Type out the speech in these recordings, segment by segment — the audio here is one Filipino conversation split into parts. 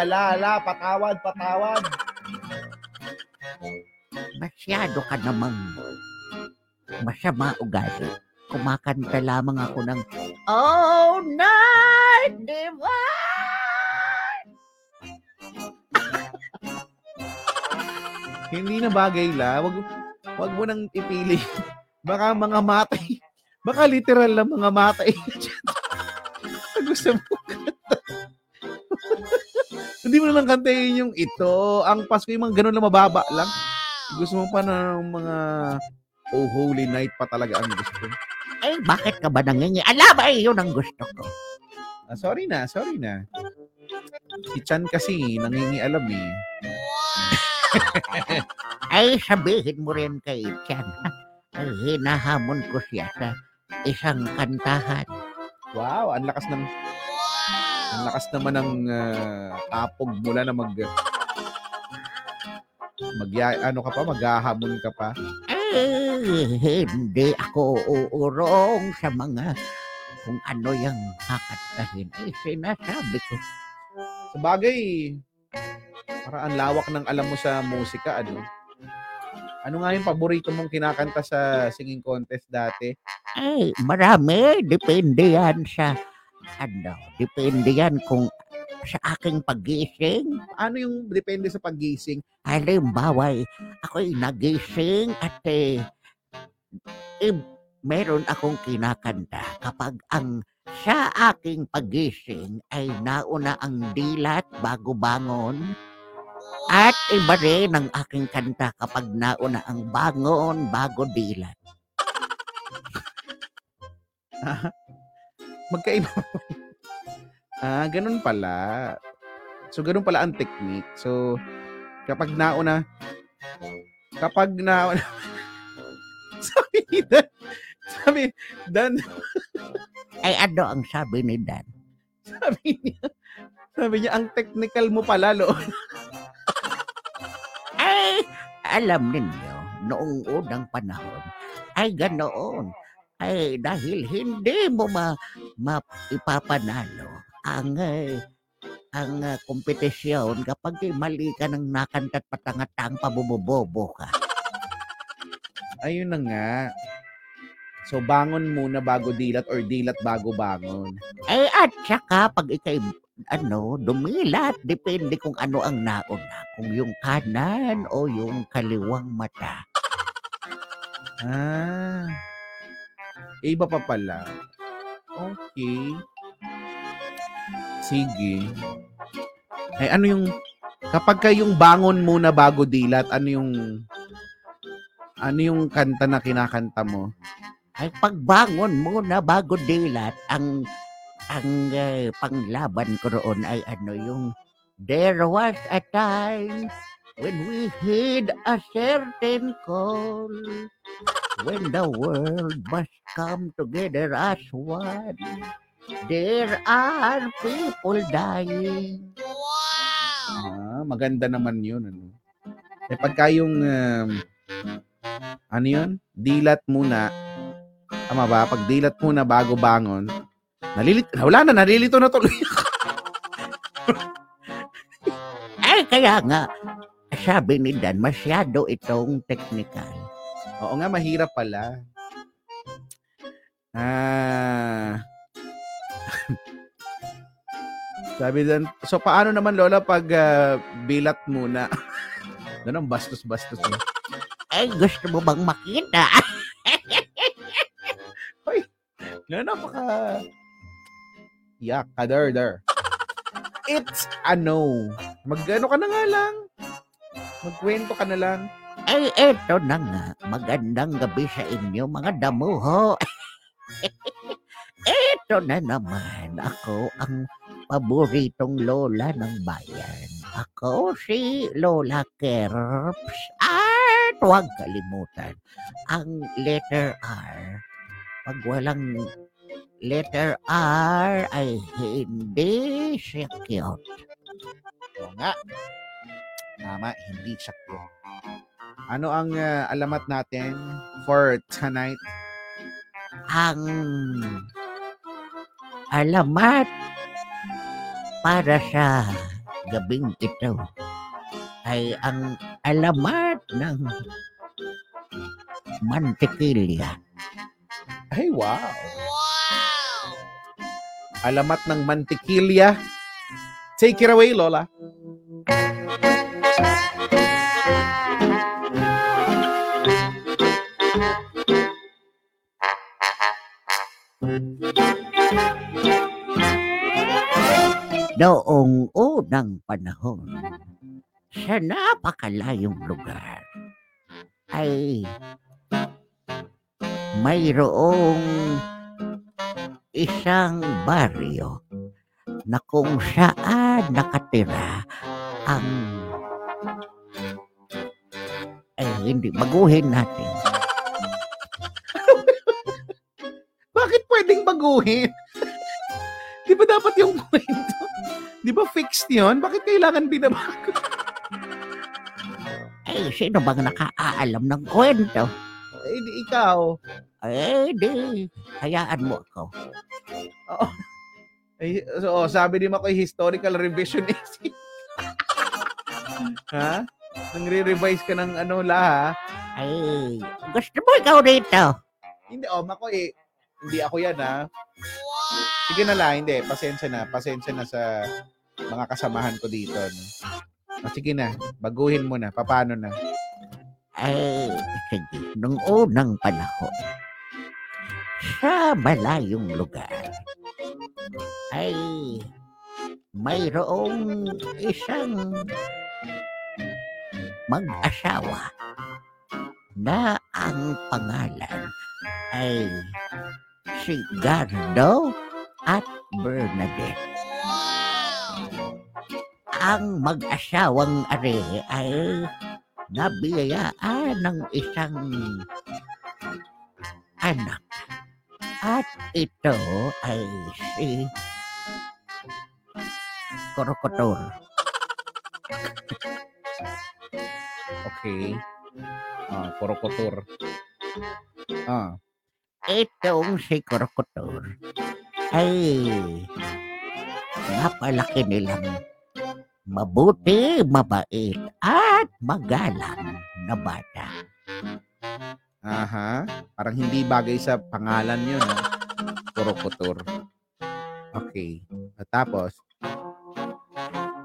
Patawad, la, la, la. Patawad, patawad. Masyado ka namang masama ugali. Kumakanta lamang ako ng Oh, night divine! Hindi na bagay, la. Wag, wag mo nang ipili. Baka mga matay. Baka literal na mga matay. Gusto mo. Hindi mo naman kantayin yung ito. Ang Pasko, yung mga ganun lang mababa lang. Gusto mo pa ng mga Oh Holy Night pa talaga ang gusto. Eh, bakit ka ba nangingi? Alam ay yun ang gusto ko. Ah, sorry na, sorry na. Si Chan kasi nangingialam eh. Ay, sabihin mo rin kay Chan. Ay, hinahamon ko siya sa isang kantahan. Wow, ang lakas ng ang lakas naman ng ah, tapog mula na mag mag ano ka pa, maghahamon ka pa. Eh, hindi ako uurong sa mga kung ano yung kakantahin. Eh, sinasabi ko. Sa bagay, para ang lawak ng alam mo sa musika, ano? Ano nga yung paborito mong kinakanta sa singing contest dati? Eh, marami. Depende yan sa, ano, depende yan kung sa aking pagising. Ano yung depende sa paggising? Halimbawa, eh, ako'y nagising at eh, eh, meron akong kinakanta kapag ang sa aking pagising ay nauna ang dilat bago bangon. At iba rin ang aking kanta kapag nauna ang bangon bago dilat. Magkaiba. ah, ganun pala. So, ganun pala ang technique. So, kapag nauna, kapag nauna, sabi ni Dan, sabi, Dan, Ay ano ang sabi ni Dan? sabi niya, sabi niya, ang technical mo pala, lo. Ay, alam ninyo, noong unang panahon, ay ganoon. Ay, dahil hindi mo ma, ma ipapanalo ang eh, ang uh, kompetisyon kapag eh, mali ka ng nakantat patangatang pabubobobo ka. Ayun na nga. So, bangon muna bago dilat or dilat bago bangon. Eh, at saka pag ikay ano, dumilat, depende kung ano ang nauna. Kung yung kanan o yung kaliwang mata. Ah. Iba pa pala. Okay. Sige. Eh ano yung kapag ka yung bangon muna bago dilat, ano yung ano yung kanta na kinakanta mo? ay pagbangon muna bago dilat ang ang eh, panglaban ko roon ay ano yung there was a time when we heard a certain call when the world must come together as one there are people dying Ah, maganda naman yun. Ano? Eh pagka yung um, ano yun? Dilat muna. Tama ba? Pag dilat muna bago bangon, nalilit, wala na, nalilito na tuloy. ay kaya nga sabi ni Dan masyado itong technical Oo nga, mahirap pala. Ah. Sabi din, so paano naman Lola pag ah, bilat muna? Ang bastos-bastos ay gusto mo bang makita Na napaka... Yak, kader-der. It's a no. Mag-ano ka na nga lang. Magkwento ka na lang. Ay, eto na nga. Magandang gabi sa inyo, mga damuho. eto na naman. Ako ang paboritong lola ng bayan. Ako si Lola Kerps. At huwag kalimutan, ang letter R. Pag walang letter R ay hindi siya cute. Oo nga. Tama, hindi sakto. Ano ang ah, alamat natin for tonight? ang alamat para sa gabing ito ay ang alamat ng mantikilya. Ay, wow. Alamat ng mantikilya. Take it away, Lola. Noong unang panahon, sa napakalayong lugar, ay mayroong isang baryo na kung saan nakatira ang eh hindi baguhin natin Bakit pwedeng baguhin? Di ba dapat yung kwento? Di ba fixed yun? Bakit kailangan binabago? eh sino bang nakaalam ng kwento Eh, di ikaw. eh di hayaan mo ako Eh, so, sabi ni Makoy, historical revisionist. ha? Nang re-revise ka ng ano la, ha? ay gusto mo ikaw dito Hindi, oh, Makoy, hindi ako yan, ha? Sige na lang, hindi. Pasensya na. Pasensya na sa mga kasamahan ko dito. No? Ah, sige na, baguhin mo na. Paano na? Eh, sige, nung unang panahon, sa malayong lugar, ay mayroong isang mag-asawa na ang pangalan ay si Gardo at Bernadette. Ang mag-asawang are ay nabiyayaan ng isang anak. At ito ay si Korokotor. Okay. Ah, korokotor. Ah, Itong si Korokotor ay napalaki nilang mabuti, mabait, at magalang na bata. aha. Parang hindi bagay sa pangalan yun, no? Korokotor. Okay. At tapos,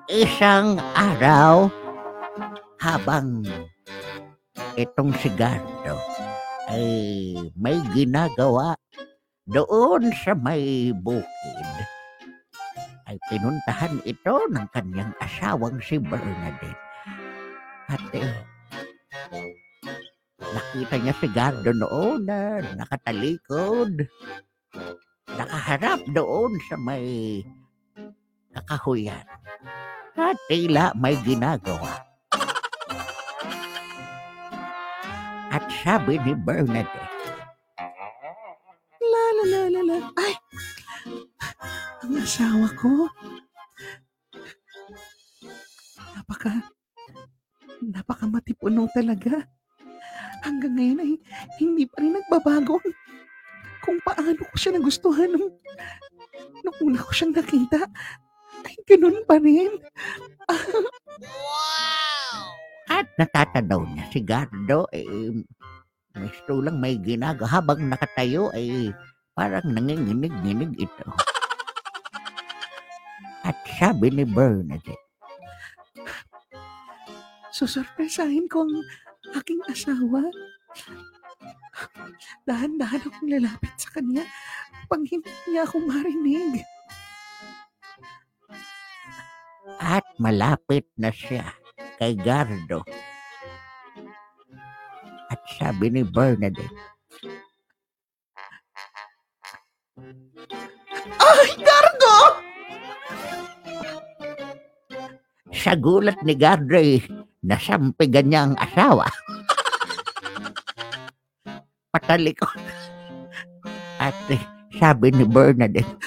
Isang araw, habang itong si Gardo ay may ginagawa doon sa may bukid, ay pinuntahan ito ng kanyang asawang si Bernadette. At eh, nakita niya si Gardo noon na nakatalikod, nakaharap doon sa may kakahuyan at tila may ginagawa. At sabi ni Bernadette, asawa ko. Napaka... Napaka matipuno talaga. Hanggang ngayon ay hindi pa rin nagbabago kung paano ko siya nagustuhan nung, nung una ko siyang nakita. Ay, ganun pa rin. at natatanaw niya si Gardo, eh, gusto lang may ginagawa. Habang nakatayo, ay parang nanginginig-nginig ito. At sabi ni Bernadette, Susurpresahin ko ang aking asawa. Dahan-dahan akong lalapit sa kanya pang hindi niya ako marinig. at malapit na siya kay Gardo. At sabi ni Bernadette, Ay, Gardo! Sa gulat ni Gardo ay nasampigan niya ang asawa. Patalikod. At eh, sabi ni Bernadette,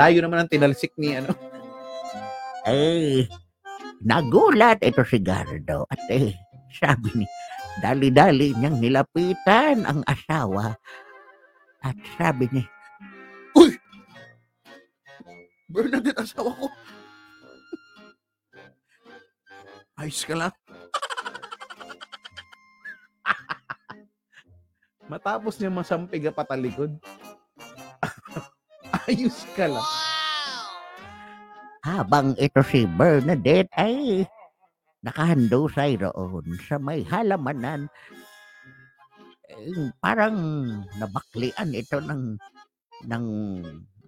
layo naman ang tinalsik ni ano. eh, nagulat ito si Gardo. At eh, sabi ni, dali-dali niyang nilapitan ang asawa At sabi niya, Bernadette, asawa ko. Ayos ka lang. Matapos niya masampig ka patalikod. Ayos ka lang. habang ito si Bernadette ay nakahandusay roon sa may halamanan, parang nabaklian ito ng, ng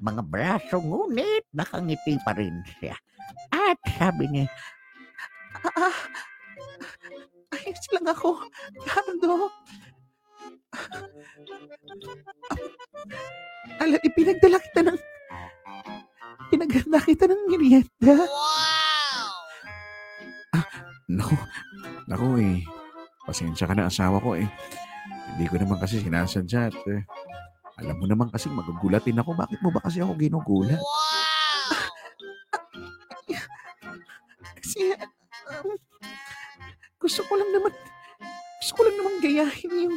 mga braso, ngunit nakangiti pa rin siya. At sabi niya, Ah, ah, ayos lang ako. Gardo. Alam, ipinagdala kita ng... Pinagdala kita ng merienda. Naku, naku eh. Pasensya ka na asawa ko eh. Hindi ko naman kasi sinasadya at eh, alam mo naman kasi magugulatin ako. Bakit mo ba kasi ako ginugulat? Kasi, um, gusto ko lang naman, gusto ko lang naman gayahin yung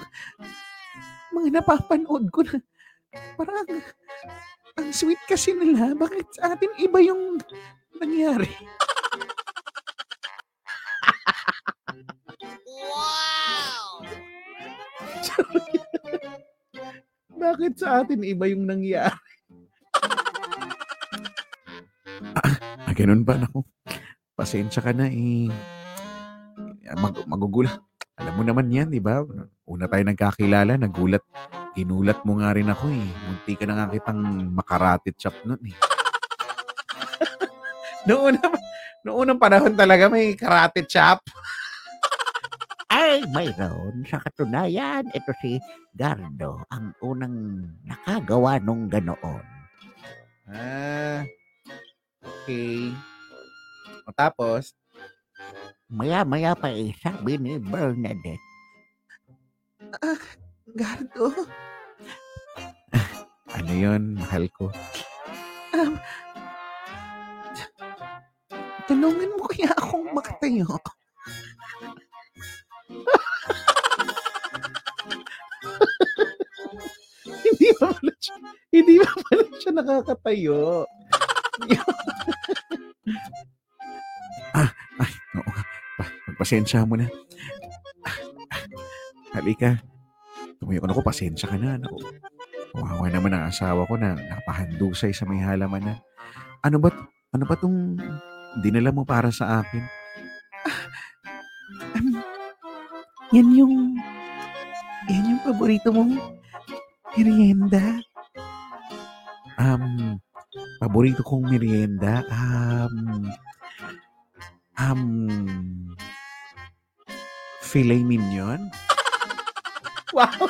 mga napapanood ko na parang ang, ang sweet kasi nila. Bakit sa atin iba yung nangyari? Bakit sa atin iba yung nangyari? Ah, ganun ba? Naku, pasensya ka na eh. Mag, magugulat. Alam mo naman yan, di ba? Una tayo nagkakilala, nagulat. Ginulat mo nga rin ako eh. Munti ka na nga kitang makaratit chop nun eh. Noong una, noong unang panahon talaga may karate chop. Ay mayroon sa katunayan, ito si Gardo, ang unang nakagawa nung ganoon. Ah, okay. O tapos, Maya-maya pa eh, sabi ni Bernadette, Gardo, Ano yun, mahal ko? um, tulungan mo kaya akong makatayo. Hindi pa pala siya, hindi pa pala siya nakakatayo. Ay, oo nga. Pa, magpasensya mo na. Ah, ah, Halika. Tumayo ka na ko, pasensya ka na. Naku. Kawawa naman ang asawa ko na napahandusay sa may halaman na. Ano ba, ano ba tong dinala mo para sa akin? Yan yung, yan yung paborito mong merienda. Um, paborito kong merienda, um, um, filet mignon? Wow!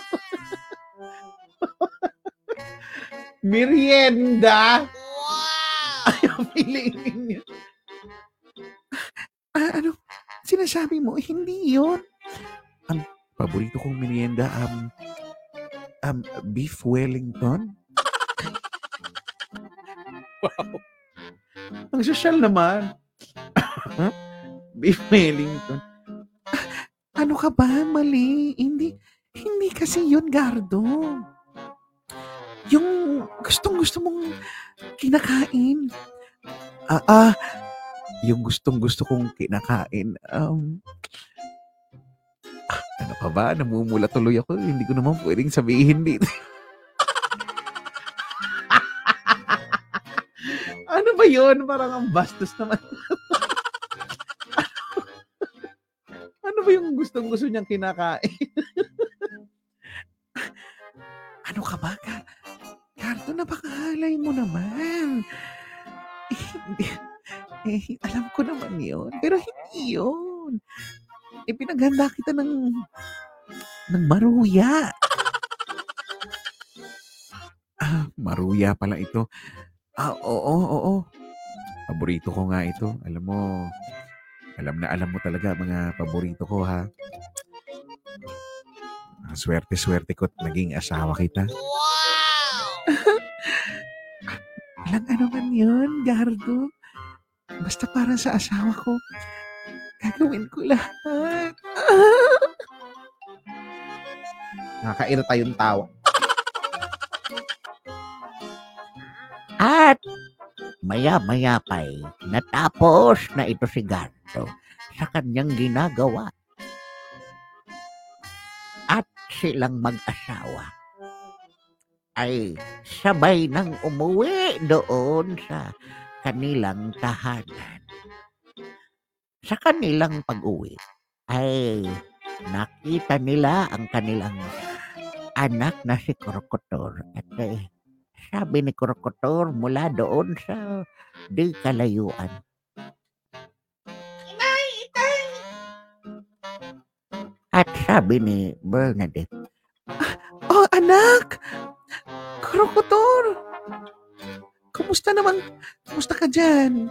Merienda! Wow! Ayaw pilingin niya. Ah, ano, sinasabi mo, hindi yun. Paborito kong merienda, um, um, beef Wellington? Wow! Ang sosyal naman. Beef Wellington. Ano ka ba? Mali. Hindi, hindi kasi yun, Gardo. Yung gustong gusto mong kinakain. Ah, ah, yung gustong gusto kong kinakain, um, ah, ano ka ba? Namumula tuloy ako. Hindi ko naman pwedeng sabihin dito. Ano ba yun? Parang ang bastos naman. ano ba yung gustong gusto niyang kinakain? Ano ka ba, Gar? Gardo, napakahalay mo naman. Eh, eh, alam ko naman yun. Pero hindi yun. Eh, pinaghanda kita ng, ng maruya. Ah, maruya pala ito. Ah, oo, oo. Paborito ko nga ito. Alam mo, alam na alam mo talaga mga paborito ko ha. Ah, Swerte-swerte ko't naging asawa kita. Walang ano man yun, Gardo. Basta para sa asawa ko, gagawin ko lahat. Nakakairita yung tawa. At maya-maya pa'y natapos na ito si Gardo sa kanyang ginagawa. At silang mag-asawa ay sabay nang umuwi doon sa kanilang tahanan. Sa kanilang pag-uwi ay nakita nila ang kanilang anak na si Krokotor at eh, sabi ni Krokotor mula doon sa di kalayuan. At sabi ni Bernadette, Oh, anak! Krokotor! Kumusta naman? Kumusta ka dyan?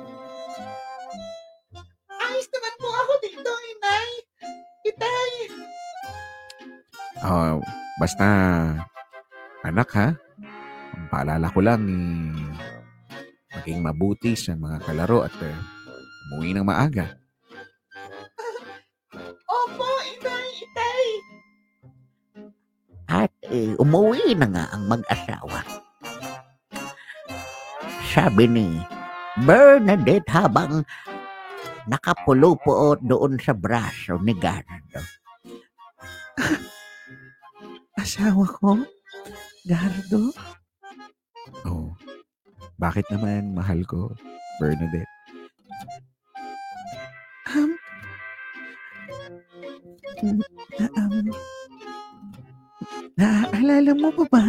Ah, basta, anak ha, ang paalala ko lang eh, maging mabuti sa mga kalaro at eh, umuwi ng maaga. Opo, inay, itay. at eh, umuwi na nga ang mag-asawa. Sabi ni Bernadette habang nakapulupo doon sa braso ni Gardo. Asawa ko? Gardo? Oh, bakit naman mahal ko, Bernadette? Um, na, um, naaalala mo pa ba?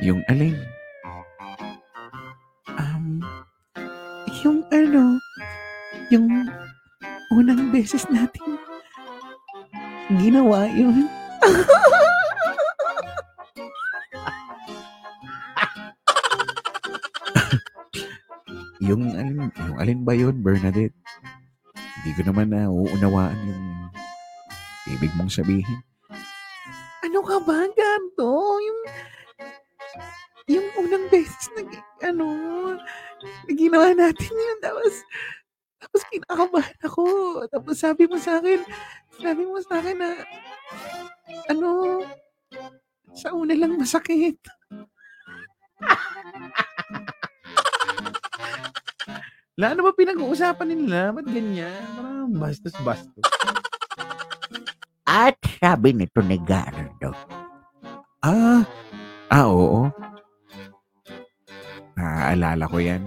Yung alin? Um, yung ano, yung unang beses natin ginawa yun. Yung alin, yung alin ba yun, Bernadette? Hindi ko naman na uunawaan yung ibig mong sabihin. Ano ka ba, Gardo? Yung, yung unang beses na, gi- ano, na ginawa natin yun. Tapos, tapos kinakabahan ako. Tapos sabi mo sa akin, sabi mo sa akin na, ano, sa una lang masakit. Wala ano ba pinag-uusapan nila? Ba't ganyan? Parang bastos-bastos. At sabi nito ni Gardo, Ah, ah, oo. Naaalala ko yan.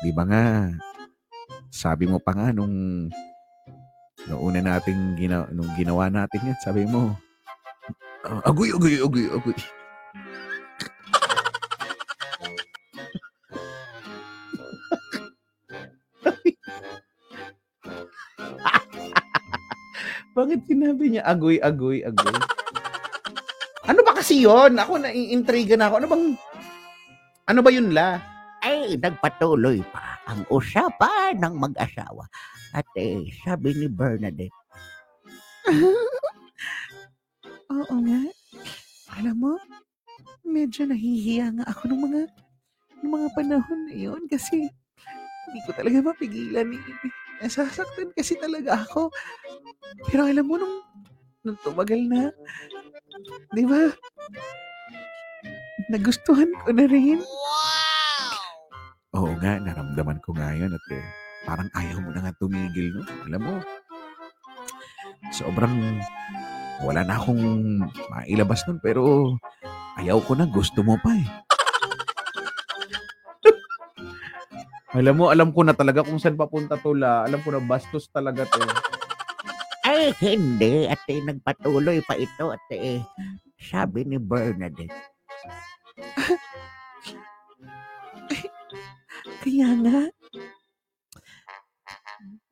Di ba nga, sabi mo pa nga nung nung una nating gina, nung ginawa natin yan, sabi mo, "Ah, agoy, agoy, agoy, agoy. Bakit sinabi niya agoy, agoy, agoy? ano ba kasi yon? Ako naiintriga na ako. Ano bang, ano ba yun la? ay nagpatuloy pa ang usapan ng mag-asawa. At eh, sabi ni Bernadette, Oo nga. Alam mo, medyo nahihiya nga ako ng mga ng mga panahon na yun kasi hindi ko talaga mapigilan eh. Nasasaktan kasi talaga ako. Pero alam mo, nung, nung tumagal na, di ba, nagustuhan ko na rin. Oo nga, naramdaman ko nga yun at eh, parang ayaw mo na nga tumigil, no? Alam mo, sobrang wala na akong mailabas nun pero ayaw ko na, gusto mo pa eh. Alam mo, alam ko na talaga kung saan papunta to la. Alam ko na bastos talaga to. ay hindi. At eh, nagpatuloy pa ito. At eh, sabi ni Bernadette, Kaya nga,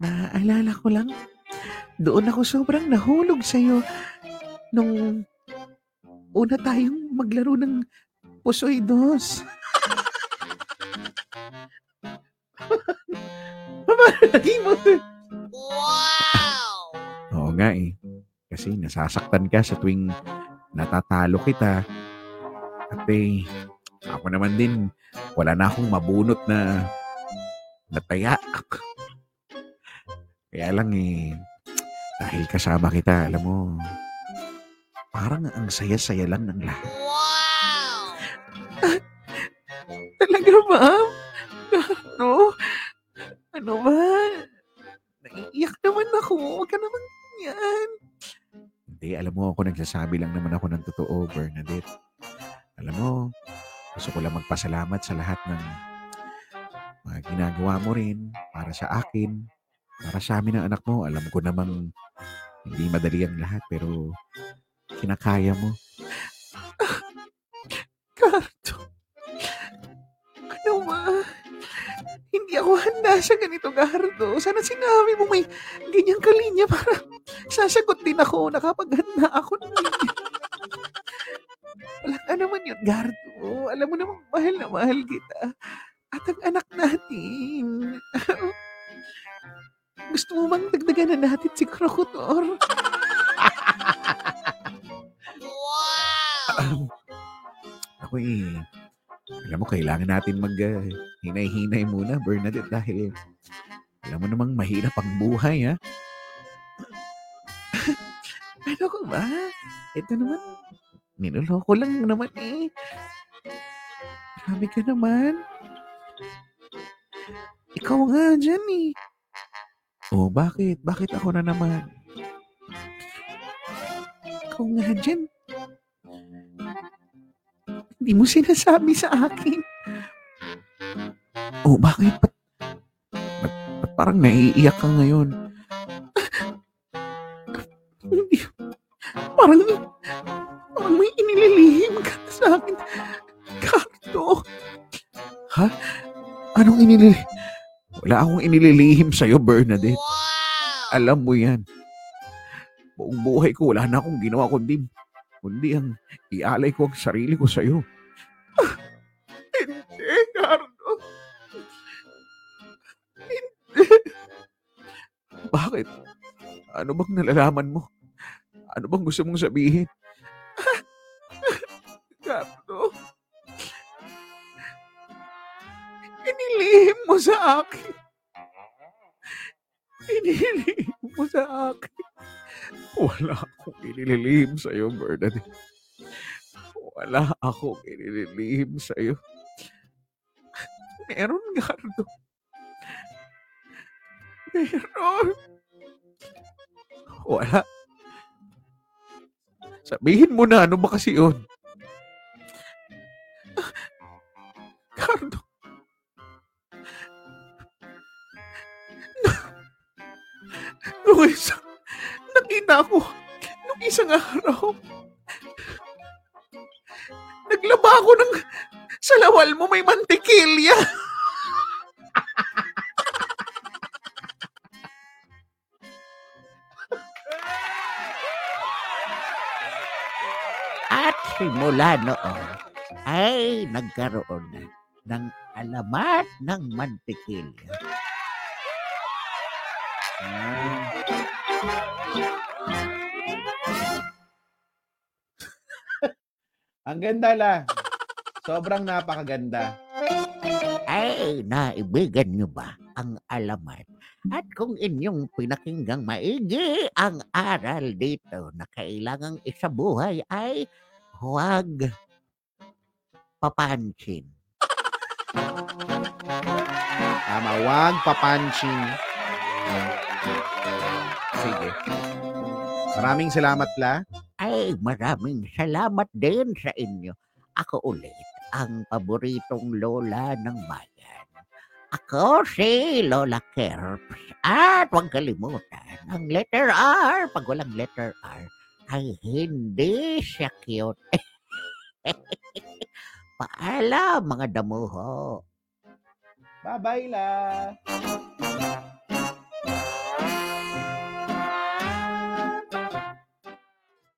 naaalala ko lang, doon ako sobrang nahulog sa'yo nung una tayong maglaro ng pusoy dos. Mo. Oo nga eh. Kasi nasasaktan ka sa tuwing natatalo kita. At eh, ako naman din, wala na akong mabunot na nataya. Kaya lang eh, dahil kasama kita, alam mo, parang ang saya-saya lang ng lahat. Talaga ba? Ano? Ano ba? Naiiyak naman ako. Huwag ka naman yan. Hindi, alam mo, ako nagsasabi lang naman ako ng totoo, Bernadette. Alam mo, gusto ko lang magpasalamat sa lahat ng mga ginagawa mo rin para sa akin, para sa amin ng anak mo. Alam ko namang hindi madali ang lahat, pero kinakaya mo. Gardo. Ano ba? Hindi ako handa sa ganito, Gardo. Sana sinabi mo may ganyang kalinya para sasagot din ako na kapag handa ako ng linya. Wala ka naman yun, Gardo. Alam mo namang mahal na mahal kita. At ang anak natin. Gusto mo bang dagdagan na natin si Krokotor? Ako eh, alam mo, kailangan natin mag ah, hinay-hinay muna, Bernadette, dahil alam mo namang mahirap ang buhay, ha? Ano ko ba? Ito naman, niloloko lang naman eh. Grabe ka naman. Ikaw nga dyan eh. Oh, bakit? Bakit ako na naman? Ikaw nga dyan. Hindi mo sinasabi sa akin. Oh, bakit? Ba't, ba't, ba't parang naiiyak ka ngayon? Parang, parang may inililihim ka sa akin. Cardo. Anong inilili... Wala akong inililihim sa'yo, Bernadette. Alam mo yan. Buong buhay ko, wala na akong ginawa kundi, kundi ang ialay ko ang sarili ko sa'yo. Hindi, Cardo. Bakit? Ano bang nalalaman mo? Ano bang gusto mong sabihin? Cardo. Inilihim mo sa akin. Inilihim mo sa akin. Wala akong inililihim sa'yo, Bernadette. Wala akong inililihim sa'yo. Meron, Gardo. Meron. Wala. Sabihin mo na, ano ba kasi yun? Cardo. Nung isang, nakita ko, nung isang araw, naglaba ako ng salawal mo may mantikilya. At simula noon ay nagkaroon na ng alamat ng mantikilya. Ang ganda la. Sobrang napakaganda. Ay, naibigan nyo ba ang alamat? At kung inyong pinakinggang maigi ang aral dito na kailangang isabuhay ay huwag papansin. Tama, wag papanching. Sige. Maraming salamat la. Ay, maraming salamat din sa inyo. Ako ulit ang paboritong lola ng bayan. Ako si Lola Kerps. At huwag kalimutan, ang letter R, pag walang letter R, ay hindi siya cute. Paalam, mga damuho. Bye-bye la.